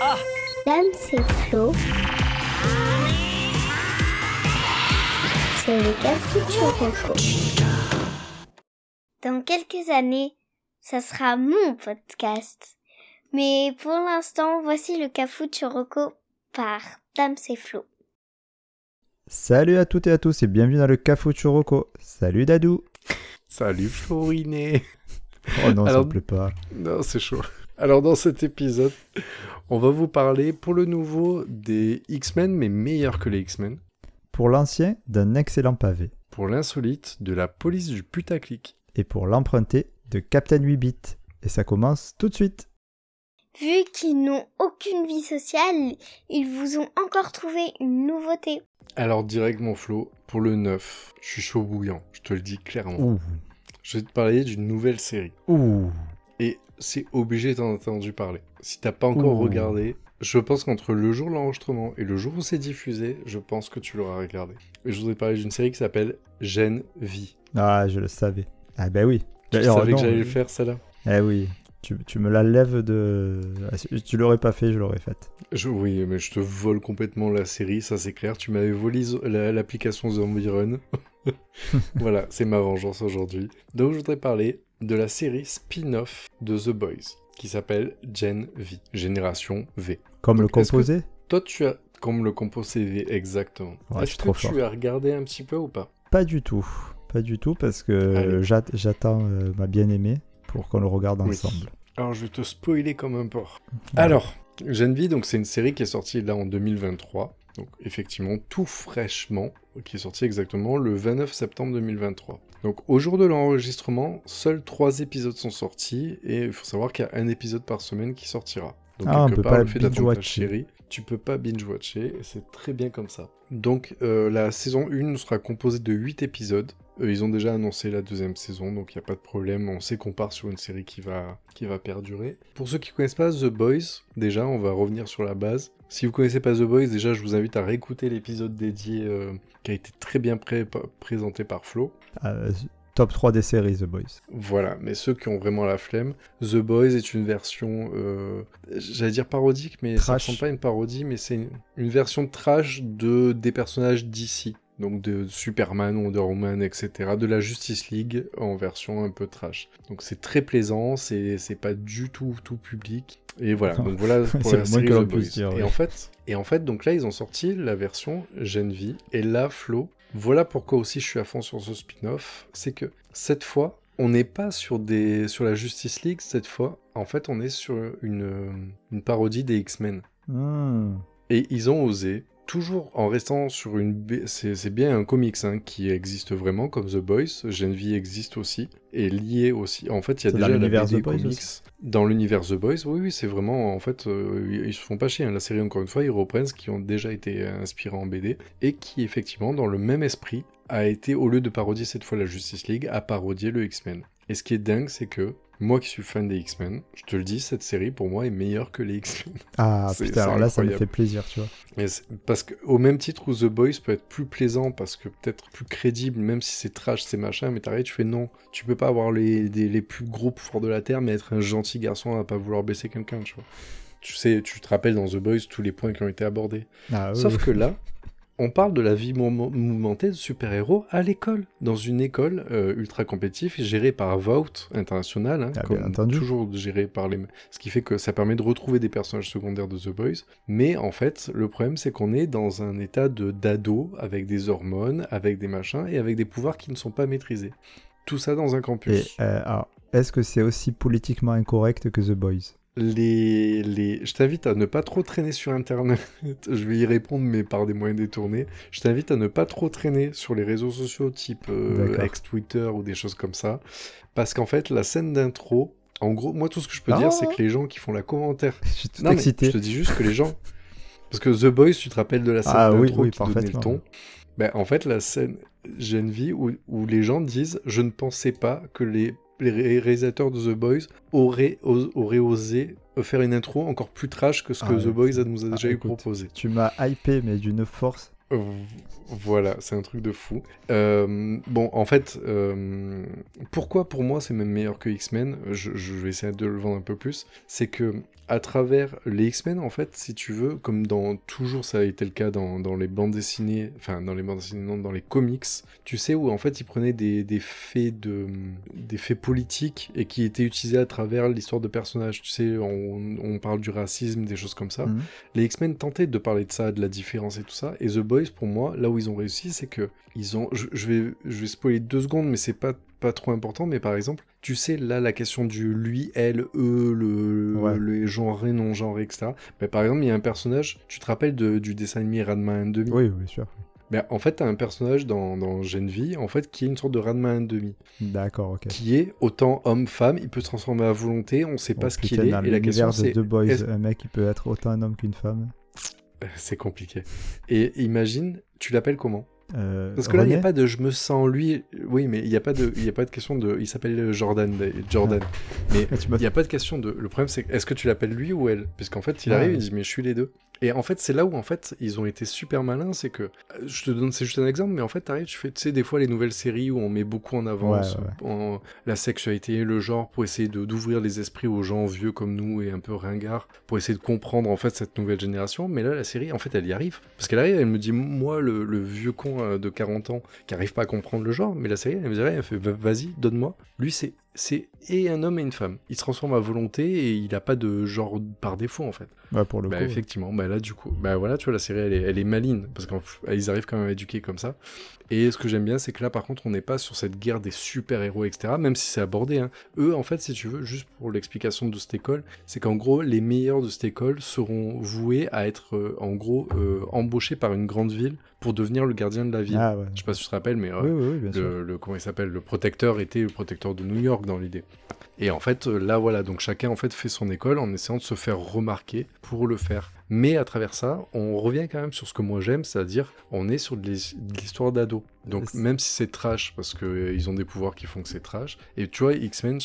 Ah Dame, c'est Flo. C'est le café Dans quelques années, ça sera mon podcast. Mais pour l'instant, voici le Cafou Choroko par Dame c'est Flo. Salut à toutes et à tous et bienvenue dans le Cafou Choroko. Salut Dadou. Salut Floriné. Oh non, Alors- ça me plaît pas. Non, c'est chaud. Alors dans cet épisode, on va vous parler pour le nouveau des X-Men, mais meilleur que les X-Men. Pour l'ancien, d'un excellent pavé. Pour l'insolite, de la police du putaclic. Et pour l'emprunté, de Captain 8 bits. Et ça commence tout de suite. Vu qu'ils n'ont aucune vie sociale, ils vous ont encore trouvé une nouveauté. Alors direct mon Flo, pour le 9, je suis chaud bouillant, je te le dis clairement. Ouh. Je vais te parler d'une nouvelle série. Ouh. Et c'est obligé d'en entendu parler. Si t'as pas encore Ouh. regardé, je pense qu'entre le jour de l'enregistrement et le jour où c'est diffusé, je pense que tu l'auras regardé. Et je voudrais parler d'une série qui s'appelle Gen V. Ah, je le savais. Ah ben oui. Tu savais que j'allais le faire, celle-là Eh oui. Tu, tu me la lèves de... Ah, tu l'aurais pas fait, je l'aurais faite. je, Oui, mais je te vole complètement la série, ça c'est clair. Tu m'avais volé zo- la- l'application Zombie Run. voilà, c'est ma vengeance aujourd'hui. Donc je voudrais parler de la série spin-off de The Boys, qui s'appelle Gen V, Génération V. Comme le Donc, composé? Toi, tu as... Comme le composé V, exactement. Ouais, Est-ce que tu as regardé un petit peu ou pas? Pas du tout. Pas du tout parce que j'attends euh, ma bien-aimée pour qu'on le regarde Oui. ensemble. Alors, je vais te spoiler comme un porc. Ouais. Alors, Gen V, donc c'est une série qui est sortie là en 2023. Donc effectivement, tout fraîchement, qui est sorti exactement le 29 septembre 2023. Donc au jour de l'enregistrement, seuls trois épisodes sont sortis et il faut savoir qu'il y a un épisode par semaine qui sortira. Donc Ah, on quelque peut part, pas le fait d'attendre ta chérie, tu peux pas binge-watcher c'est très bien comme ça. Donc euh, la saison 1 sera composée de 8 épisodes. Euh, ils ont déjà annoncé la deuxième saison, donc il n'y a pas de problème. On sait qu'on part sur une série qui va, qui va perdurer. Pour ceux qui connaissent pas The Boys, déjà, on va revenir sur la base. Si vous connaissez pas The Boys, déjà, je vous invite à réécouter l'épisode dédié euh, qui a été très bien pré- présenté par Flo. Top 3 des séries, The Boys. Voilà, mais ceux qui ont vraiment la flemme, The Boys est une version, euh, j'allais dire parodique, mais ça ressemble pas une parodie, mais c'est une, une version trash de des personnages d'ici. Donc de Superman, Wonder Woman, etc. De la Justice League en version un peu trash. Donc c'est très plaisant, c'est c'est pas du tout tout public. Et voilà, donc voilà pour C'est la série The Boys. dire, Et en fait, et en fait, donc là ils ont sorti la version Gen V. Et là, Flo, voilà pourquoi aussi je suis à fond sur ce spin-off, c'est que cette fois, on n'est pas sur, des, sur la Justice League, cette fois, en fait, on est sur une, une parodie des X-Men. Hmm. Et ils ont osé, toujours en restant sur une... B- C'est bien un comics hein, qui existe vraiment, comme The Boys, Gen V existe aussi, et lié aussi. En fait, il y a déjà la l'univers BD The Boys comics. aussi Dans l'univers The Boys, oui, oui, c'est vraiment, en fait, euh, ils ils se font pas chier. hein. La série, encore une fois, ils reprennent ce qui ont déjà été inspirés en BD, et qui, effectivement, dans le même esprit, a été, au lieu de parodier cette fois la Justice League, a parodié le X-Men. Et ce qui est dingue, c'est que, moi qui suis fan des X-Men, je te le dis, cette série, pour moi, est meilleure que les X-Men. Ah putain, alors là, ça me fait plaisir, tu vois. Mais parce que au même titre où The Boys peut être plus plaisant parce que peut-être plus crédible, même si c'est trash, c'est machin, mais t'arrives, tu fais non, tu peux pas avoir les, des- les plus gros pouvoirs de la terre, mais être un gentil garçon à pas vouloir baisser quelqu'un, tu vois. Tu sais, tu te rappelles dans The Boys tous les points qui ont été abordés. Ah, oui, Sauf que là, on parle de la vie mou- mouvementée de super-héros à l'école, dans une école euh, ultra compétitive gérée par Vault International, hein, Ah, comme toujours gérée par les... Ce qui fait que ça permet de retrouver des personnages secondaires de The Boys. Mais en fait, le problème, c'est qu'on est dans un état de d'ado, avec des hormones, avec des machins, et avec des pouvoirs qui ne sont pas maîtrisés. Tout ça dans un campus. euh, alors, est-ce que c'est aussi politiquement incorrect que The Boys? Les, les... Je t'invite à ne pas trop traîner sur Internet. je vais y répondre, mais par des moyens détournés. Je t'invite à ne pas trop traîner sur les réseaux sociaux type euh, ex-Twitter ou des choses comme ça. Parce qu'en fait, la scène d'intro, en gros, moi, tout ce que je peux Ah. dire, c'est que les gens qui font la commentaire. Je suis tout Non, excité. je te dis juste que les gens. Parce que The Boys, tu te rappelles de la scène Ah oui, d'intro oui, qui donnait le ton. Ben, en fait, la scène Gen V où, où les gens disent Je ne pensais pas que les, les ré- réalisateurs de The Boys auraient, os- auraient osé faire une intro encore plus trash que ce que Ah The. Boys nous a Ah, déjà eu écoute. proposé. Tu m'as hypé, mais d'une force. Voilà, c'est un truc de fou. Euh, bon, en fait, euh, pourquoi pour moi c'est même meilleur que X-Men je, je vais essayer de le vendre un peu plus. C'est que à travers les X-Men, en fait, si tu veux, comme dans toujours ça a été le cas dans, dans les bandes dessinées, enfin dans les bandes dessinées, non, dans les comics, tu sais où en fait ils prenaient des, des faits de des faits politiques et qui étaient utilisés à travers l'histoire de personnages. Tu sais, on, on parle du racisme, des choses comme ça. Mhm. Les X-Men tentaient de parler de ça, de la différence et tout ça. Et The Boys, pour moi, là où ils ont réussi, c'est que ils ont. Je, je vais, je vais spoiler deux secondes, mais c'est pas pas trop important. Mais par exemple, tu sais là la question du lui, elle, eux, le, Ouais. le genré, non genré, etc. Mais par exemple, il y a un personnage. Tu te rappelles de- du dessin animé Ranma 1,5 Oui, oui, bien sûr. Ben, en fait, t'as un personnage dans, dans Gen V, en fait, qui est une sorte de Ranma 1,5, D'accord, ok. qui est autant homme-femme, il peut se transformer à volonté, on sait pas ce qu'il est, et la question l'univers de c'est The Boys, un mec qui peut être autant un homme qu'une femme. c'est compliqué. Et imagine, tu l'appelles comment? Euh, Parce que là, il n'y a pas de je me sens lui. Oui, mais il n'y a, pas de- y a pas de question de. Il s'appelle Jordan. Jordan. Mais Ah, m'as- il n'y a pas de question de. Le problème, c'est est-ce que tu l'appelles lui ou elle? Parce qu'en fait, il Ouais. arrive, il dit mais je suis les deux. Et en fait, c'est là où en fait ils ont été super malins, c'est que euh, je te donne, c'est juste un exemple, mais en fait, t'arrives, tu fais, tu sais, des fois les nouvelles séries où on met beaucoup en avant Ouais, en- la sexualité, le genre, pour essayer de d'ouvrir les esprits aux gens vieux comme nous et un peu ringards, pour essayer de comprendre en fait cette nouvelle génération. Mais là, la série, en fait, elle y arrive, parce qu'elle arrive, elle me dit, moi, le, le vieux con euh, de 40 ans qui arrive pas à comprendre le genre, mais la série, elle me dirait, elle fait, Va- vas-y, donne-moi. Lui, c'est c'est et un homme et une femme. Il se transforme à volonté et il a pas de genre par défaut en fait. Ouais, pour le Bah coup. effectivement, bah là du coup, bah voilà, tu vois la série elle est, elle est maligne parce qu'ils arrivent quand même à éduquer comme ça. Et ce que j'aime bien, c'est que là par contre, on n'est pas sur cette guerre des super héros, etc. Même si c'est abordé. Hein. Eux, en fait, si tu veux, juste pour l'explication de cette école, c'est qu'en gros, les meilleurs de cette école seront voués à être euh, en gros euh, embauchés par une grande ville pour devenir le gardien de la ville. Ah ouais. Je sais pas si tu te rappelles, mais euh, Oui, oui, oui, bien sûr. le, le- comment il s'appelle le protecteur était le protecteur de New York dans l'idée et en fait euh, là voilà donc chacun en fait fait son école en essayant de se faire remarquer pour le faire mais à travers ça on revient quand même sur ce que moi j'aime c'est-à-dire on est sur de l'his- de l'histoire d'ado. Donc même si c'est trash parce que euh, ont des pouvoirs qui font que c'est trash. Et tu vois X-Men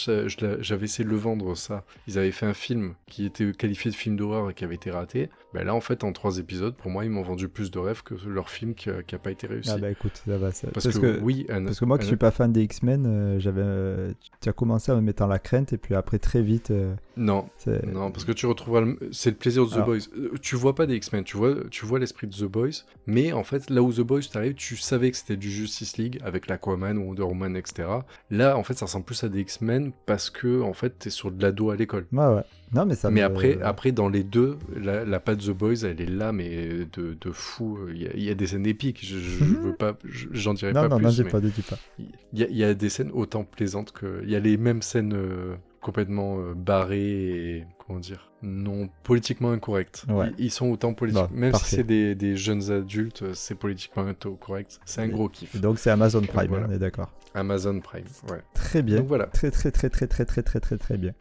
j'avais essayé de le vendre ça. Ils avaient fait un film qui était qualifié de film d'horreur et qui avait été raté. Ben là en fait en trois épisodes pour moi ils m'ont vendu plus de rêves que leur film qui a, qui a pas été réussi. Ah bah écoute, ça va. ça- parce, que, oui un- Parce que moi, qui un- suis pas fan des X-Men, euh, j'avais, euh, tu as commencé en me mettant la crainte et puis après très vite, euh, non. Non, parce que tu retrouveras le... c'est le plaisir de The Alors- Boys. Tu vois pas des X-Men, tu vois, tu vois l'esprit de The Boys, mais en fait, là où The Boys t'arrive, tu savais que c'était du Justice League avec l'Aquaman ou Wonder Woman, etc. Là, en fait, ça ressemble plus à des X-Men parce que en fait, t'es sur de l'ado à l'école. Ouais, ouais. Non, mais ça mais me- après, après, dans les deux, la, la patte The Boys, elle est là, mais de, de fou. Il y, a, il y a des scènes épiques. Je, je- veux pas, je- j'en dirai Non, pas non, plus. non, mais pas, dis pas. il y, a- il y a des scènes autant plaisantes que. Il y a les mêmes scènes euh, complètement euh, barrées et. Comment dire Non politiquement incorrectes. Ouais. Ils, ils sont autant politiques. Bon, Même parfait. si c'est des, des jeunes adultes, c'est politiquement correct. C'est un Et- gros kiff. Donc c'est Amazon Prime, voilà. on est d'accord. Amazon Prime. Ouais. Très bien. Donc voilà. Très, très, très, très, très, très, très, très, très bien.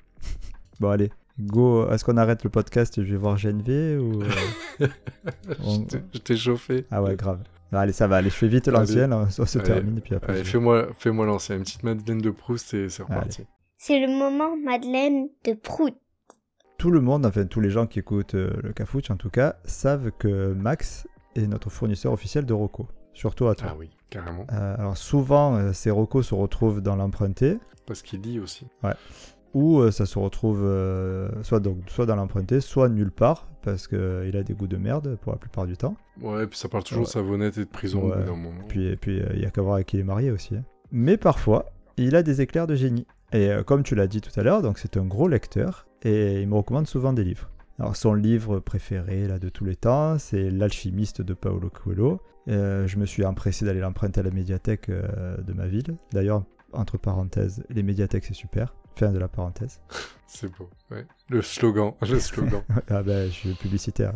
Bon, allez. Go, est-ce qu'on arrête le podcast et je vais voir GNV ou... euh, On- Je t'ai- chauffé. Ah ouais, grave. Non, allez, ça va, allez, je fais vite l'ancienne, on on se Allez. termine et puis après... Allez, je- fais-moi fais l'ancien. Une petite Madeleine de Proust et c'est reparti. C'est le moment Madeleine de Prout. Tout le monde, enfin tous les gens qui écoutent euh, le Cafouche en tout cas, savent que Max est notre fournisseur officiel de Rocco. Surtout à toi. Ah oui, carrément. Euh, alors souvent, euh, ces Rocco se retrouvent dans l'emprunté, Parce qu'il dit aussi. ou euh, ça se retrouve soit, donc, soit dans l'emprunté, soit nulle part, parce qu'il a des goûts de merde pour la plupart du temps. Ouais, puis ça parle toujours de Ouais. savonnette et de prison au Ouais. bout d'un moment. Puis et puis il y a qu'à voir avec qui il est marié aussi. hein. Mais parfois, il a des éclairs de génie. Et comme tu l'as dit tout à l'heure, donc c'est un gros lecteur et il me recommande souvent des livres. Alors son livre préféré là de tous les temps, c'est L'alchimiste de Paolo Coelho. Euh, je me suis empressé d'aller l'emprunter à la médiathèque euh, de ma ville. D'ailleurs, entre parenthèses, les médiathèques c'est super. Fin de la parenthèse. C'est beau. Ouais. Le slogan. Le slogan. ah ben, je suis publicitaire.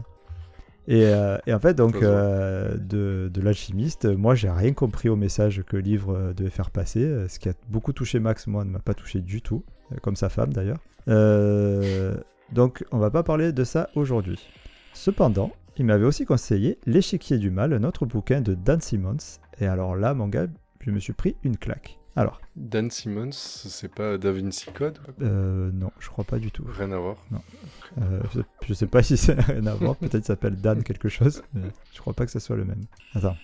Et, euh, et en fait, donc, de, de l'alchimiste, moi, j'ai rien compris au message que le livre devait faire passer. Ce qui a beaucoup touché Max, moi, ne m'a pas touché du tout, comme sa femme d'ailleurs. Euh, donc, on va pas parler de ça aujourd'hui. Cependant, il m'avait aussi conseillé L'échiquier du mal, un autre bouquin de Dan Simmons. Et alors là, mon gars, je me suis pris une claque. Alors, Dan Simmons, c'est pas Da Vinci Code? Euh, non, je crois pas du tout. Rien à voir. Euh, je, je sais pas si c'est rien à voir. Peut-être s'appelle Dan quelque chose, mais je crois pas que ce soit le même. Attends.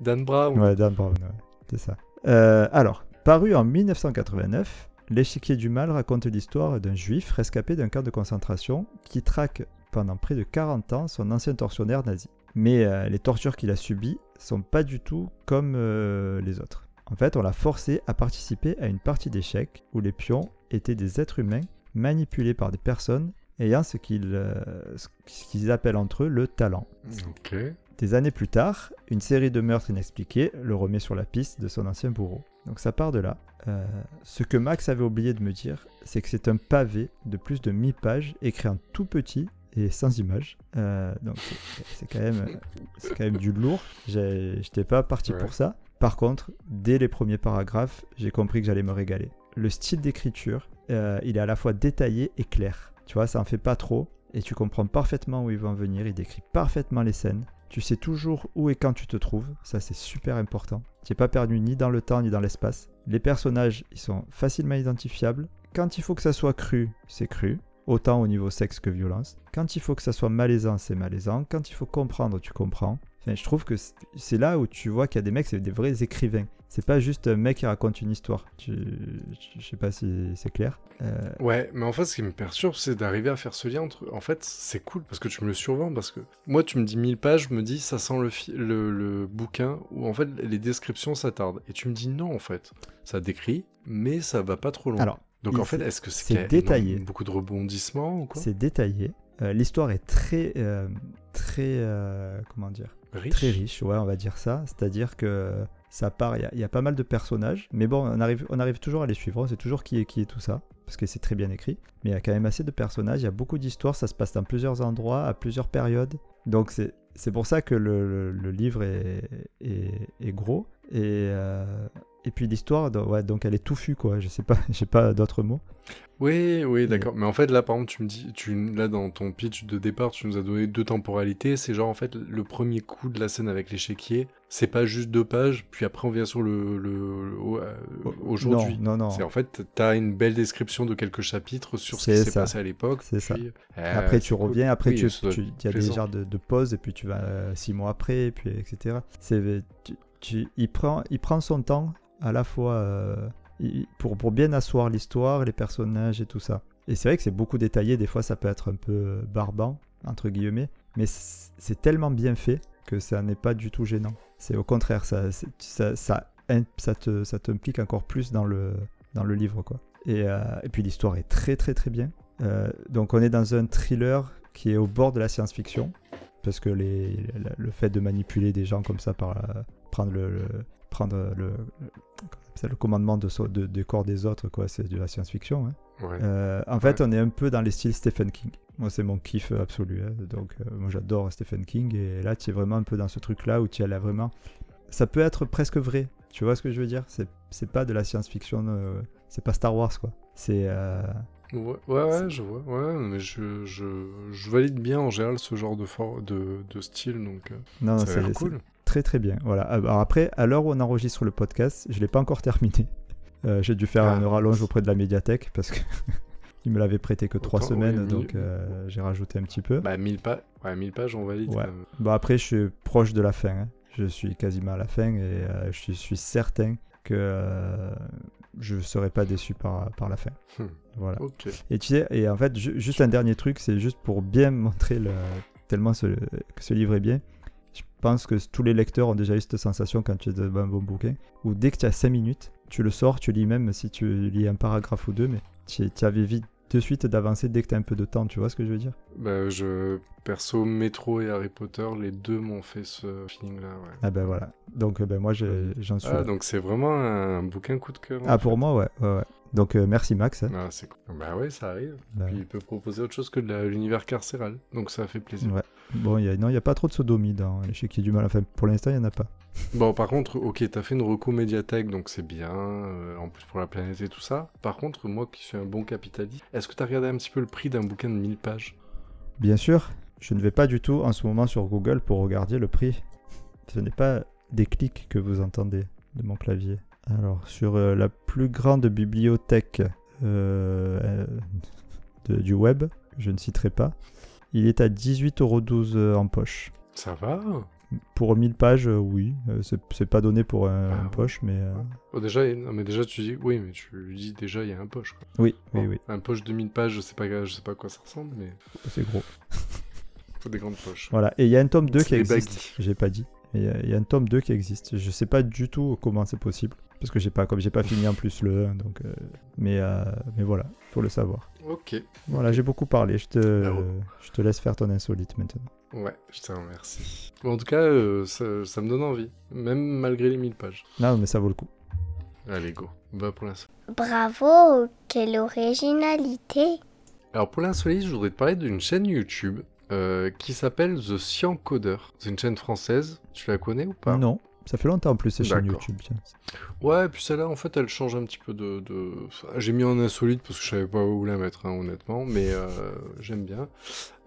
Dan Brown Ouais, Dan Brown, ouais, c'est ça. Euh, alors, paru en 1989, L'échiquier du mal raconte l'histoire d'un juif rescapé d'un camp de concentration qui traque pendant près de 40 ans son ancien tortionnaire nazi. Mais euh, les tortures qu'il a subies sont pas du tout comme euh, les autres. En fait, on l'a forcé à participer à une partie d'échecs où les pions étaient des êtres humains manipulés par des personnes ayant ce qu'ils euh, appellent entre eux le talent. Des années plus tard, une série de meurtres inexpliqués le remet sur la piste de son ancien bourreau. Donc ça part de là. Euh, ce que Max avait oublié de me dire, c'est que c'est un pavé de plus de 1000 pages écrit en tout petit et sans image. Euh, donc c'est- quand, même- c'est quand même du lourd. J'étais pas parti Ouais. pour ça. Par contre, dès les premiers paragraphes, j'ai compris que j'allais me régaler. Le style d'écriture, euh, il est à la fois détaillé et clair. Tu vois, ça en fait pas trop. Et tu comprends parfaitement où ils vont en venir. Il décrit parfaitement les scènes. Tu sais toujours où et quand tu te trouves. Ça, c'est super important. Tu n'es pas perdu ni dans le temps ni dans l'espace. Les personnages, ils sont facilement identifiables. Quand il faut que ça soit cru, c'est cru. Autant au niveau sexe que violence. Quand il faut que ça soit malaisant, c'est malaisant. Quand il faut comprendre, tu comprends. Enfin, je trouve que c'est- là où tu vois qu'il y a des mecs, c'est des vrais écrivains. C'est pas juste un mec qui raconte une histoire. Tu... Je sais pas si c'est clair. Euh, Ouais, mais en fait, ce qui me perturbe, c'est d'arriver à faire ce lien entre. En fait, c'est cool parce que tu me le survends. Parce que moi, tu me dis 1000 pages, je me dis ça sent le, fi- le, le bouquin où en fait les descriptions s'attardent. Et tu me dis non, en fait. Ça décrit, mais ça va pas trop loin. Alors, Donc il- en fait, c'est- est-ce que c'est c'est détaillé. beaucoup de rebondissements ou quoi? C'est détaillé. Euh, L'histoire est très, euh, très, euh, comment dire, Riche très riche, ouais, on va dire ça. C'est-à-dire que ça part, il y a- il y, a pas mal de personnages, mais bon, on arrive, on arrive toujours à les suivre. On sait toujours qui est qui et tout ça, parce que c'est très bien écrit. Mais il y a quand même assez de personnages, il y a beaucoup d'histoires, ça se passe dans plusieurs endroits, à plusieurs périodes. Donc c'est c'est pour ça que le, le- le livre est, est, est gros. Et, euh, et puis l'histoire, ouais, donc elle est touffue, quoi. Je sais pas, j'ai pas d'autres mots. Oui, oui, d'accord. Mais en fait, là, par exemple, tu me dis, tu, là, dans ton pitch de départ, tu nous as donné deux temporalités. C'est genre, en fait, le premier coup de la scène avec l'échiquier, c'est pas juste deux pages, puis après, on vient sur le, le, le- au- euh, aujourd'hui. Non, non, non. C'est en fait, t'as une belle description de quelques chapitres sur ce qui s'est passé à l'époque. C'est ça. euh, Après, tu cool. reviens, après, Oui, tu, tu- y a des genres de, de pauses, et puis tu vas euh, six mois après, et puis etc. C'est, tu, tu- il, prend, il prend son temps, à la fois euh, pour, pour bien asseoir l'histoire, les personnages et tout ça. Et c'est vrai que c'est beaucoup détaillé, des fois ça peut être un peu barbant, entre guillemets, mais c'est tellement bien fait que ça n'est pas du tout gênant. C'est au contraire, ça, ça, ça, ça, te, ça t'implique encore plus dans le, dans le livre. quoi. Et, euh, et puis l'histoire est très très très bien. Euh, donc on est dans un thriller qui est au bord de la science-fiction, parce que les, le, fait de manipuler des gens comme ça, par euh, prendre le- prendre le, le- le commandement de, de- des corps des autres, quoi, c'est de la science-fiction. hein. Ouais. Euh, en fait, Ouais. on est un peu dans les styles Stephen King. Moi, c'est mon kiff absolu. hein. Donc, euh, moi, j'adore Stephen King. Et là, tu es vraiment un peu dans ce truc-là où tu là vraiment. Ça peut être presque vrai. Tu vois ce que je veux dire? C'est c'est pas de la science-fiction. euh, c'est pas Star Wars, quoi. C'est. euh, Ouais, ouais, je vois. Ouais, mais je, je, je valide bien en général ce genre de, for- de, de style, donc euh, Non, c'est cool. Très très bien. Voilà. Alors après, à l'heure où on enregistre le podcast, je l'ai pas encore terminé. Euh, J'ai dû faire Ah, une rallonge auprès de la médiathèque parce que il me l'avait prêté que trois semaines, donc euh, j'ai rajouté un petit peu. Bah, 1000 pages, ouais, 1000 pages, on valide. Ouais. même. Bon, après, je suis proche de la fin. hein. Je suis quasiment à la fin et euh, je suis certain que euh, je ne serai pas déçu par, par la fin. Hmm. Voilà. Et tu sais, et en fait, ju- juste un dernier truc, c'est juste pour bien montrer le, tellement ce, que ce livre est bien. Je pense que tous les lecteurs ont déjà eu cette sensation quand tu es devant un bon bouquin, où dès que tu as 5 minutes, tu le sors, tu lis même si tu lis un paragraphe ou deux, mais tu, avais vite de suite d'avancer dès que tu as un peu de temps, tu vois ce que je veux dire? Bah, je... Perso, Metro et Harry Potter, les deux m'ont fait ce feeling-là, ouais. Ah ben voilà. Donc euh, ben moi j'en suis Ah, là. donc c'est vraiment un bouquin coup de cœur. en Ah, pour fait. moi, ouais. ouais, ouais. Donc, euh, merci Max. hein. Ah, cool. Bah ouais, ça arrive. Bah, Puis il peut proposer autre chose que de l'univers carcéral. Donc ça fait plaisir. ouais. Bon, il y a, non, il n'y a pas trop de sodomie dans l'échiquier du mal. Enfin, pour l'instant, il n'y en a pas. Bon, par contre, ok, t'as fait une reco médiathèque, donc c'est bien, euh, en plus pour la planète et tout ça. Par contre, moi qui suis un bon capitaliste, est-ce que t'as regardé un petit peu le prix d'un bouquin de 1000 pages? Bien sûr, je ne vais pas du tout en ce moment sur Google pour regarder le prix. Ce n'est pas des clics que vous entendez de mon clavier Alors, sur euh, la plus grande bibliothèque euh, euh, de- du web, je ne citerai pas, il est à 18,12€ euh, en poche. Ça va Pour 1000 pages, euh, oui. Euh, c'est pas donné pour un, Ah poche, mais euh, Oh, déjà, non, mais déjà, tu dis, oui, mais tu dis déjà, il y a un poche. Quoi. oui, oui, Bon, oui, Un poche de 1000 pages, je sais pas, je sais pas à quoi ça ressemble, mais c'est gros. faut des grandes poches. Voilà, et il y a un tome 2 C'est qui existe. J'ai pas dit. Il y y, a un tome 2 qui existe. Je sais pas du tout comment c'est possible. Parce que j'ai pas, comme j'ai pas fini en plus le 1, donc. euh, mais, euh, mais voilà, faut le savoir. Ok. Voilà, j'ai beaucoup parlé. Je te, Bravo. je te laisse faire ton insolite maintenant. Ouais, je te remercie. Bon, en tout cas, euh, ça, ça me donne envie, même malgré les 1000 pages. Non, mais ça vaut le coup. Allez, go. Bah, pour l'instant. Bravo, quelle originalité. Alors, pour l'insolite, je voudrais te parler d'une chaîne YouTube euh, qui s'appelle The Coder. C'est une chaîne française. Tu la connais ou pas? Non, ça fait longtemps en plus ces chaînes. YouTube. tiens. Ouais, et puis celle-là, en fait, elle change un petit peu de. J'ai mis en insolite parce que je savais pas où la mettre, hein, honnêtement, mais euh, j'aime bien.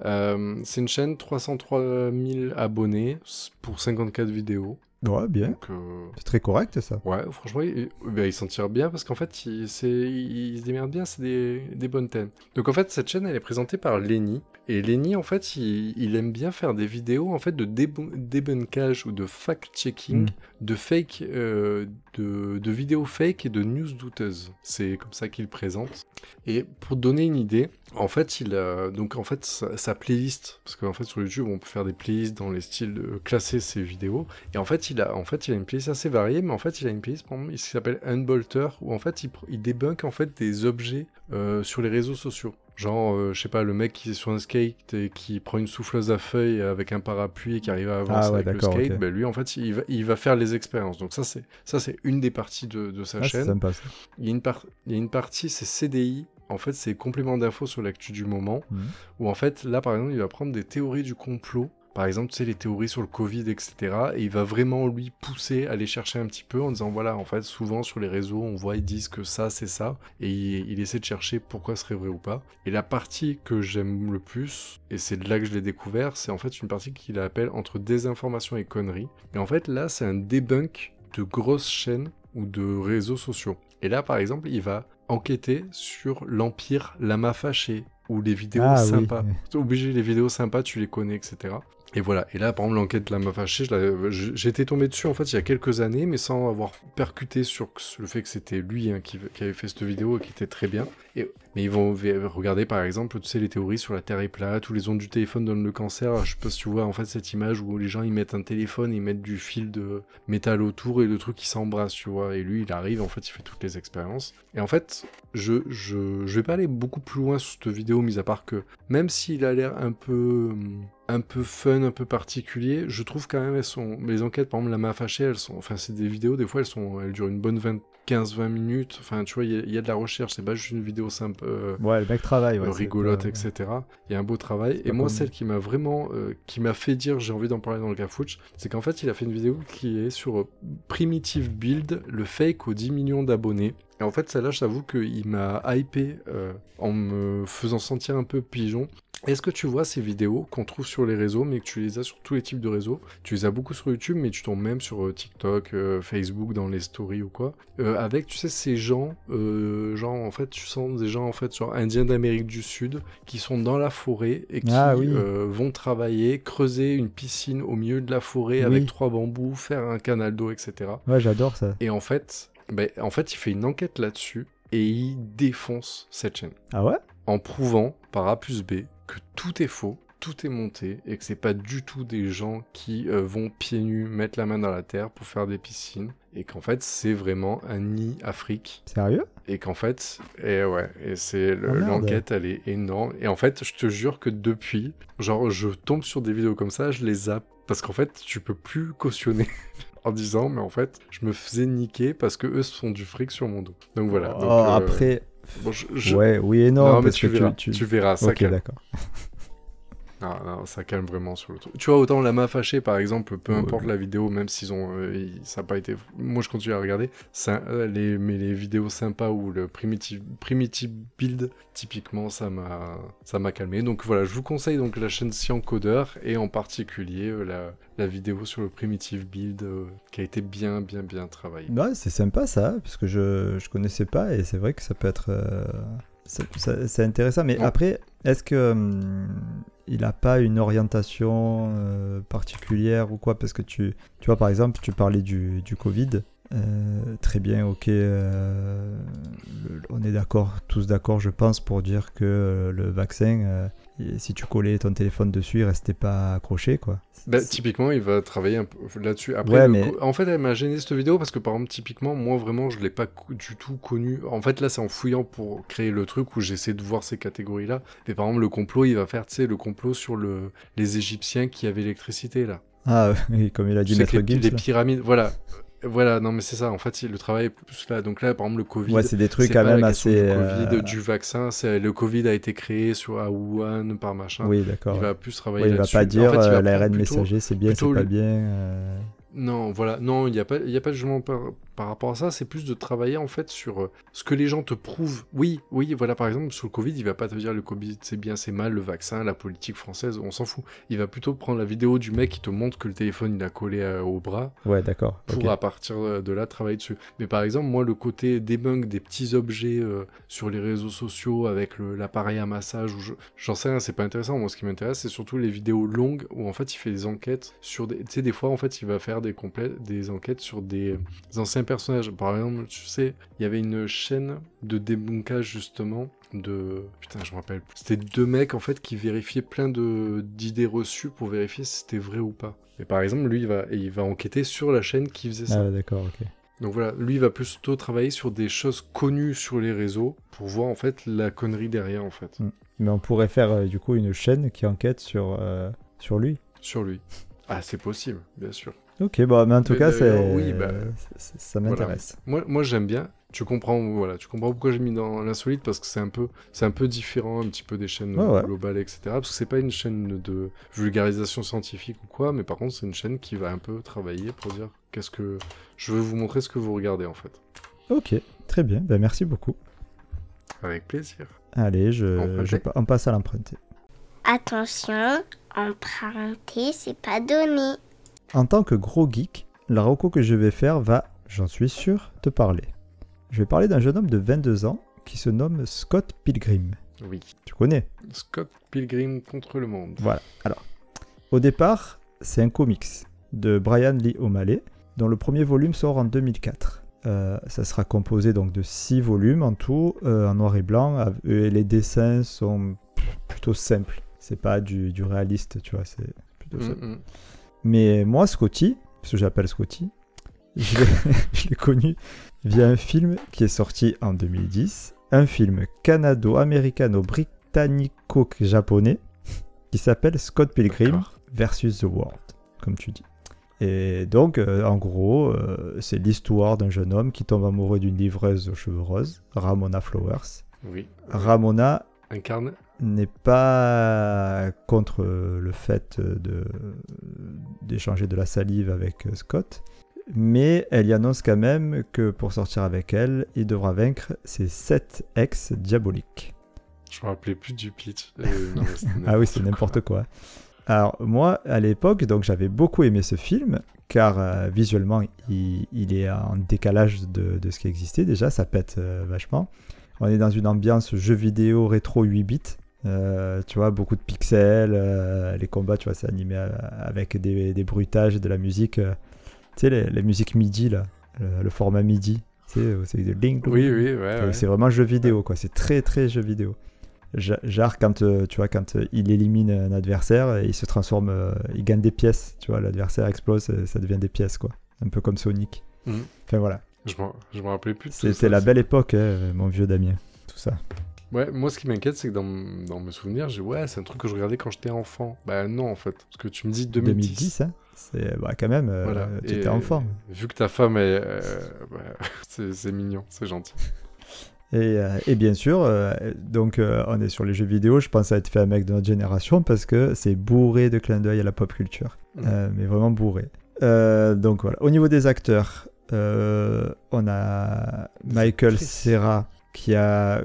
Euh, c'est une chaîne 303 000 abonnés pour 54 vidéos. Ouais, bien. Euh, C'est très correct ça. ouais, franchement, il, ben, il s'en tire bien parce qu'en fait, il, se démerde bien, c'est des, des bonnes thèmes. Donc, en fait, cette chaîne, elle est présentée par Lenny. Et Lenny, en fait, il, il aime bien faire des vidéos en fait de débun- débunkage ou de fact-checking Mm. de fake, euh, de, de vidéos fake et de news douteuses. C'est comme ça qu'il présente. Et pour donner une idée, en fait, il a donc en fait sa, sa playlist, parce qu'en fait sur YouTube on peut faire des playlists dans les styles de classer ses vidéos. Et en fait, il a en fait il a une playlist assez variée, mais en fait il a une playlist qui s'appelle Unbolter où en fait il, débunk en fait des objets euh, sur les réseaux sociaux. Genre, euh, je sais pas, le mec qui est sur un skate et qui prend une souffleuse à feuilles avec un parapluie et qui arrive à avancer Ah ouais, avec le skate, ben lui en fait il va, il va faire les expériences. Donc ça c'est ça c'est une des parties de, de sa Ah, chaîne. sympa ça. Il y, a une par- il y a une partie, c'est CDI. En fait, c'est complément d'infos sur l'actu du moment. Mhm. Où en fait, là, par exemple, il va prendre des théories du complot. Par exemple, tu sais, les théories sur le Covid, etc. Et il va vraiment, lui, pousser à aller chercher un petit peu en disant, voilà, en fait, souvent sur les réseaux, on voit, ils disent que ça, c'est ça. Et il, il essaie de chercher pourquoi ce serait vrai ou pas. Et la partie que j'aime le plus, et c'est de là que je l'ai découvert, c'est en fait une partie qu'il appelle entre désinformation et conneries. Et en fait, là, c'est un debunk de grosses chaînes ou de réseaux sociaux. Et là, par exemple, il va enquêter sur l'empire Lama Fâché ou les vidéos Ah sympas. oui. Obligé, les vidéos sympas, tu les connais, etc. Et voilà. Et là, par exemple, l'enquête je l'avais- je- j'étais tombé dessus en fait il y a quelques années, mais sans avoir percuté sur le fait que c'était lui hein, qui, avait fait cette vidéo et qui était très bien. Mais ils vont regarder par exemple, tu sais, les théories sur la Terre est plate, ou les ondes du téléphone donnent le cancer. Je sais pas si tu vois en fait cette image où les gens ils mettent un téléphone, ils mettent du fil de métal autour et le truc qui s'embrasse, tu vois. Et lui, il arrive, en fait, il fait toutes les expériences. Et en fait, je, je, je vais pas aller beaucoup plus loin sur cette vidéo, mis à part que même s'il a l'air un peu hum, un peu fun, un peu particulier, je trouve quand même elles sont les enquêtes par exemple la main fâchée, elles sont enfin c'est des vidéos des fois elles sont elles durent une bonne 20 15-20 minutes, enfin tu vois, il y a- il y, a de la recherche, c'est pas juste une vidéo simple, euh, Ouais, le mec travaille. Ouais, rigolote, etc. Il y a un beau travail. Et moi, celle qui m'a vraiment, euh, qui m'a fait dire j'ai envie d'en parler dans le Cafouche, c'est qu'en fait, il a fait une vidéo qui est sur euh, Primitive Build, le fake aux 10 millions d'abonnés. Et en fait, celle-là, je t'avoue qu'il m'a hypé euh, en me faisant sentir un peu pigeon. Est-ce que tu vois ces vidéos qu'on trouve sur les réseaux, mais que tu les as sur tous les types de réseaux? Tu les as beaucoup sur YouTube, mais tu tombes même sur euh, TikTok, euh, Facebook, dans les stories ou quoi. Euh, avec, tu sais, ces gens, euh, genre, en fait, tu sens des gens, en fait, genre indiens d'Amérique du Sud, qui sont dans la forêt et qui Ah oui. vont travailler, creuser une piscine au milieu de la forêt Oui. avec trois bambous, faire un canal d'eau, etc. Ouais, j'adore ça. Et en fait, ben, en fait, il fait une enquête là-dessus et il défonce cette chaîne Ah ouais? En prouvant par A plus B que tout est faux, tout est monté et que c'est pas du tout des gens qui euh, vont pieds nus mettre la main dans la terre pour faire des piscines et qu'en fait c'est vraiment un nid Afrique. Sérieux? Et qu'en fait et ouais et c'est le- Oh, merde. l'enquête elle est énorme. Et en fait je te jure que depuis genre je tombe sur des vidéos comme ça je les zappe parce qu'en fait tu peux plus cautionner en disant mais en fait je me faisais niquer parce que eux se font du fric sur mon dos. Donc voilà Oh, Donc, euh, après, bon, je- je- ouais, oui et non. non, mais tu que verras, tu, tu verras, ça Ok, calme. d'accord. Ah, non, ça calme vraiment sur le truc. Tu vois, autant la main fâchée, par exemple, peu importe ouais. la vidéo, même s'ils ont, euh, ils- ça n'a pas été. Moi, je continue à regarder. Ça, euh, les, mais les vidéos sympas ou le primitive, primitive build, typiquement, ça m'a, ça m'a calmé. Donc voilà, je vous conseille donc la chaîne Codeur et en particulier euh, la, la vidéo sur le primitive build qui a été bien, bien, bien travaillée. Ouais, c'est sympa ça, parce que je, je connaissais pas et c'est vrai que ça peut être. c'est intéressant, mais après, est-ce que hum, il a pas une orientation euh, particulière ou quoi Parce que tu, tu vois, par exemple, tu parlais du, du Covid. Euh, très bien, ok. euh, on est d'accord, tous d'accord, je pense, pour dire que le vaccin, et si tu collais ton téléphone dessus, il restait pas accroché, quoi. Bah, typiquement, il va travailler un peu là-dessus. Après, Ouais, mais- en fait, elle m'a gêné cette vidéo parce que, par exemple, typiquement, moi, vraiment, je l'ai pas du tout connu. En fait, là, c'est en fouillant pour créer le truc où j'essaie de voir ces catégories-là. Et par exemple, le complot, il va faire, tu sais, le complot sur le... les Égyptiens qui avaient l'électricité, là. Ah, oui, comme il a dit Maître les, les pyramides, voilà. Voilà, non, mais c'est ça. En fait, le travail est plus là. Donc là, par exemple, le Covid. Ouais, c'est des trucs quand même assez. du Covid, euh, du vaccin. Le Covid a été créé sur à Wuhan par machin. Oui, d'accord. Il va plus travailler Ouais, il va pas En dire fait, il va euh, l'ARN messager c'est bien, c'est pas bien. euh, Non, voilà, non, il n'y a, pas- y a pas de jugement par, par rapport à ça, c'est plus de travailler en fait sur euh, ce que les gens te prouvent. Oui, oui, voilà, par exemple, sur le Covid, il va pas te dire le Covid c'est bien, c'est mal, le vaccin, la politique française, on s'en fout. Il va plutôt prendre la vidéo du mec qui te montre que le téléphone il a collé euh, au bras Ouais, d'accord. pour à partir de là travailler dessus. Mais par exemple, moi, le côté debunk des petits objets euh, sur les réseaux sociaux avec l'appareil à massage, ou je- j'en sais rien, c'est pas intéressant. Moi, ce qui m'intéresse, c'est surtout les vidéos longues où en fait il fait des enquêtes sur des. Tu sais, des fois, en fait, il va faire des, des enquêtes sur des, des anciens personnages. Par exemple, tu sais, il y avait une chaîne de débunkage justement de putain je me rappelle plus. c'était deux mecs en fait qui vérifiaient plein de d'idées reçues pour vérifier si c'était vrai ou pas et par exemple lui il va et il va enquêter sur la chaîne qui faisait ça Ah, d'accord, ok. donc voilà, lui il va plutôt travailler sur des choses connues sur les réseaux pour voir en fait la connerie derrière en fait, Mais on pourrait faire euh, du coup une chaîne qui enquête sur, euh, sur lui. sur lui. Ah c'est possible, bien sûr. Ok, bon, mais en tout Mais cas, c'est, oui, bah, ça voilà. m'intéresse. Moi, moi j'aime bien. Tu comprends, voilà, tu comprends pourquoi j'ai mis dans l'insolite parce que c'est un peu, c'est un peu différent un petit peu des chaînes ouais. globales, etc. Parce que c'est pas une chaîne de vulgarisation scientifique ou quoi, mais par contre c'est une chaîne qui va un peu travailler pour dire qu'est-ce que, je veux vous montrer ce que vous regardez en fait. Ok, très bien, ben, merci beaucoup. Avec plaisir. Allez, je, Emprunté. on passe à l'emprunté. Attention, emprunter, c'est pas donné. En tant que gros geek, la reco que je vais faire va, j'en suis sûr, te parler. Je vais parler d'un jeune homme de 22 ans qui se nomme Scott Pilgrim. Oui. Tu connais? Scott Pilgrim contre le monde. Voilà. Alors, au départ, c'est un comics de Brian Lee O'Malley, dont le premier volume sort en 2004. Euh, ça sera composé donc de 6 volumes en tout, euh, en noir et blanc, av- et les dessins sont plutôt simples. C'est pas du, du réaliste, tu vois, c'est plutôt Mm, simple. mm. Mais moi, Scotty, parce que j'appelle Scotty, je l'ai connu via un film qui est sorti en 2010, un film canado-américano-britannico-japonais qui s'appelle Scott Pilgrim versus The World, comme tu dis. Et donc, euh, en gros, euh, c'est l'histoire d'un jeune homme qui tombe amoureux d'une livreuse aux cheveux roses, Ramona Flowers. Oui. Ramona Incarne. N'est pas contre le fait de d'échanger de la salive avec Scott, mais elle y annonce quand même que pour sortir avec elle, il devra vaincre ses sept ex diaboliques. Je me rappelais plus du pitch. Euh, non, Ah oui, c'est n'importe quoi. Alors moi, à l'époque, donc j'avais beaucoup aimé ce film, car euh, visuellement, il, il est en décalage de, de ce qui existait déjà, ça pète euh, vachement. On est dans une ambiance jeu vidéo rétro 8 bits, euh, tu vois, beaucoup de pixels, euh, les combats, tu vois, c'est animé euh, avec des, des bruitages, de la musique, euh, tu sais, les, les musiques MIDI, là, le, le format MIDI, tu sais, c'est des ding, Oui, oui, ouais. c'est- ouais. C'est vraiment jeu vidéo, quoi. C'est très, très jeu vidéo. Ja- Genre, quand, euh, tu vois, quand il élimine un adversaire, il se transforme, il gagne des pièces, tu vois, l'adversaire explose, ça devient des pièces, quoi. Un peu comme Sonic. Mhm. Enfin, voilà. Je m'en- rappelais plus de C'était la belle époque, hein, mon vieux Damien. Tout ça. Ouais, moi ce qui m'inquiète, c'est que dans, mes souvenirs, j'ai ouais, c'est un truc que je regardais quand j'étais enfant. Bah non, en fait. Parce que tu me dis 2010. 2010, hein. C'est, bah, quand même, euh, Voilà. tu étais Et enfant. Vu que ta femme est. euh, bah, c'est mignon, c'est gentil. Et, euh, et bien sûr, euh, donc euh, on est sur les jeux vidéo, je pense a été fait un mec de notre génération parce que c'est bourré de clins d'œil à la pop culture. Euh, mais vraiment bourré. Donc voilà. Au niveau des acteurs, on a Michael. Serra qui a.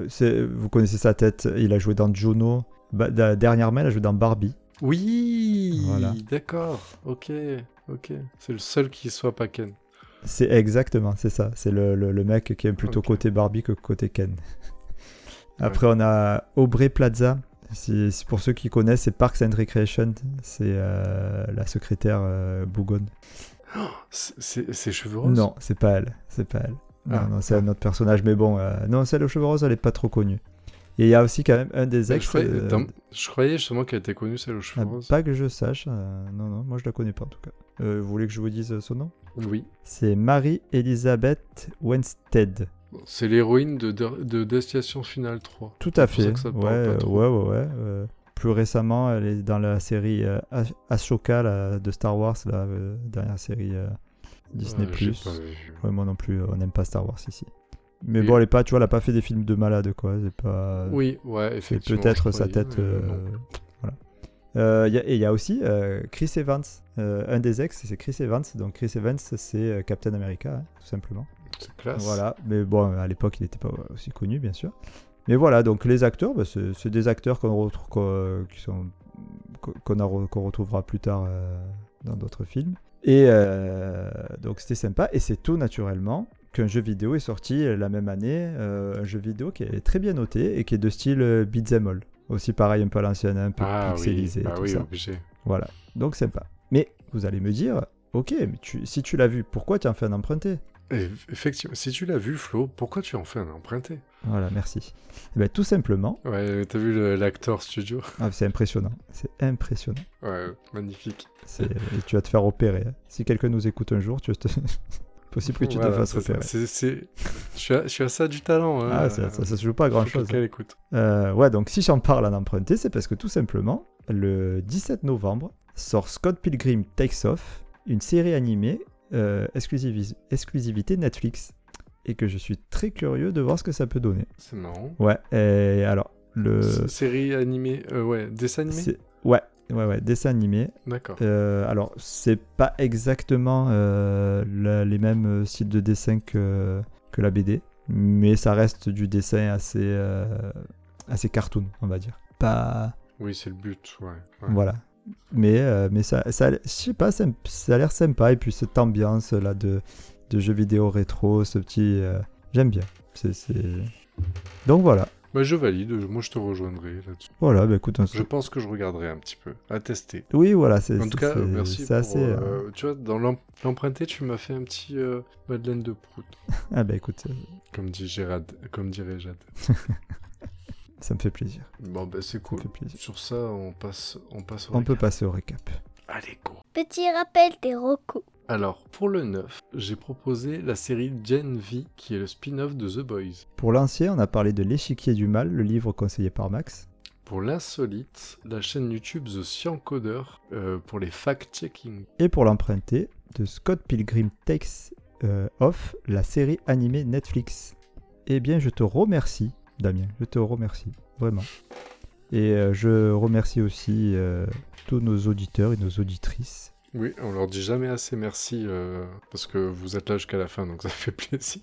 Vous connaissez sa tête, il a joué dans Juno. Bah, dernièrement, il a joué dans Barbie. Oui, Voilà. d'accord, ok, ok. C'est le seul qui soit pas Ken. C'est exactement, c'est ça. C'est le, le- le mec qui aime plutôt côté Barbie que côté Ken. Après, on a Aubrey Plaza. Si, si pour ceux qui connaissent, c'est Parks and Recreation. C'est euh, la secrétaire euh, Bougonne. C'est- C'est cheveux roses? Non, c'est pas elle. C'est pas elle. Non, Ah. non, c'est un autre personnage. Mais bon, euh, non, celle aux cheveux roses, elle est pas trop connue. Et il y a aussi quand même un des ex. je, croyais, euh, je croyais justement qu'elle était connue, celle aux cheveux ah, roses. pas que je sache. euh, non, non, moi je la connais pas en tout cas. Euh, vous voulez que je vous dise son nom? Oui. C'est Marie-Elisabeth Winstead. C'est l'héroïne de, de, de Destination Finale 3. Tout à ça fait. ça te ouais, ouais, ouais, ouais. plus récemment, elle est dans la série Ash- Ashoka là, de Star Wars, la dernière série Disney+. Vu. Ouais, moi non plus, euh, on n'aime pas Star Wars ici. Mais bon, elle est pas, tu vois, elle a pas fait des films de malade, quoi. C'est pas. Oui, ouais, C'est effectivement. peut-être sa tête. euh, voilà. Euh, y a- et il y a aussi euh, Chris Evans, euh, un des ex, c'est Chris Evans. Donc Chris Evans, c'est euh, Captain America, hein, tout simplement. C'est classe. Voilà, mais bon, à l'époque, il n'était pas aussi connu, bien sûr. Mais voilà, donc les acteurs, bah, c'est des acteurs qu'on retrouve, qu'on- a re- qu'on retrouvera plus tard euh, dans d'autres films. Et euh, donc c'était sympa, et c'est tout naturellement qu'un jeu vidéo est sorti la même année, euh, un jeu vidéo qui est très bien noté et qui est de style euh, beat'em all. Aussi pareil, un peu à l'ancienne, un peu Ah oui, pixelisé, bah tout oui, ça. obligé. Voilà, donc sympa. Mais vous allez me dire, ok, mais tu- si tu l'as vu, pourquoi tu en fais un emprunté? Effectivement, si tu l'as vu, Flo, pourquoi tu en fais un emprunté? Voilà, merci. Eh ben, tout simplement, Ouais, t'as vu l'acteur studio? Ah, c'est impressionnant. C'est impressionnant. Ouais, magnifique. Et tu vas te faire opérer. hein. Si quelqu'un nous écoute un jour, tu te... possible que tu Voilà, te fasses opérer. C'est- c'est- Je suis à- je suis à ça du talent. hein. Ah, ça, ça, se joue pas à grand Faut chose. quelqu'un l'écoute. Euh, ouais, donc si j'en parle en emprunté, c'est parce que tout simplement, le 17 novembre, sort Scott Pilgrim Takes Off, une série animée euh, exclusivité Netflix. Et que je suis très curieux de voir ce que ça peut donner. C'est marrant. Ouais, et alors, le. Série animée, euh, ouais, dessin animé Ouais, ouais, ouais, dessin animé. D'accord. Euh, alors, c'est pas exactement euh, la- les mêmes styles de dessin que, que la BD, mais ça reste du dessin assez, assez cartoon, on va dire. Pas. Oui, c'est le but, ouais. ouais. Voilà. Mais, euh, mais ça, ça, je sais pas, ça, ça a l'air sympa, et puis cette ambiance là de, de jeux vidéo rétro, ce petit. euh, J'aime bien. C'est, c'est- Donc voilà. Bah, je valide, moi je te rejoindrai là-dessus. Voilà, bah écoute, Je pense que je regarderai un petit peu, à tester. Oui, voilà, c'est. En tout cas, merci pour... assez. euh, euh, Tu vois, dans l'em- l'emprunté, tu m'as fait un petit Madeleine de Prout, Ah bah écoute, comme, dit Gérard, comme dirait Jade. ça me fait plaisir. Bon, bah c'est cool. Sur ça, on passe, on passe au On peut passer au récap. Allez, go Petit rappel des recos. Alors, pour le 9, j'ai proposé la série Gen V, qui est le spin-off de The Boys. Pour l'ancien, on a parlé de L'échiquier du mal, le livre conseillé par Max. Pour l'insolite, la chaîne YouTube The Sciencoder, euh, pour les fact-checking. Et pour l'emprunté, de Scott Pilgrim Takes euh, Off, la série animée Netflix. Eh bien, je te remercie, Damien. Je te remercie, vraiment. Et euh, je remercie aussi euh, tous nos auditeurs et nos auditrices. Oui, on leur dit jamais assez merci, euh, parce que vous êtes là jusqu'à la fin, donc ça fait plaisir.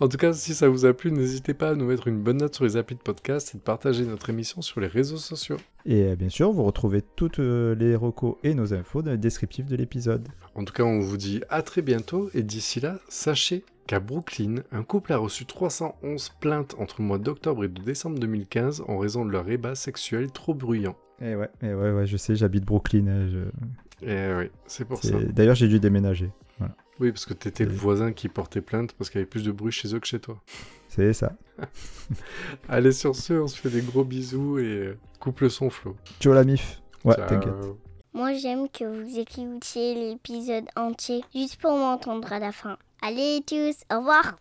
en tout cas, si ça vous a plu, n'hésitez pas à nous mettre une bonne note sur les applis de podcast et de partager notre émission sur les réseaux sociaux. Et bien sûr, vous retrouvez toutes les recos et nos infos dans le descriptif de l'épisode. En tout cas, on vous dit à très bientôt, et d'ici là, sachez qu'à Brooklyn, un couple a reçu 311 plaintes entre le mois d'octobre et de décembre 2015 en raison de leur ébat sexuel trop bruyant. Et ouais, et ouais, ouais, je sais, j'habite Brooklyn. hein, je- Et oui, c'est pour c'est- ça. D'ailleurs, j'ai dû déménager. Oui, parce que t'étais le voisin qui portait plainte parce qu'il y avait plus de bruit chez eux que chez toi. C'est ça. Allez, sur ce, on se fait des gros bisous et euh, coupe le son, Flo. Ciao la mif. Ouais, Ciao. t'inquiète. Moi, j'aime que vous écoutiez l'épisode entier juste pour m'entendre à la fin. Allez tous, au revoir.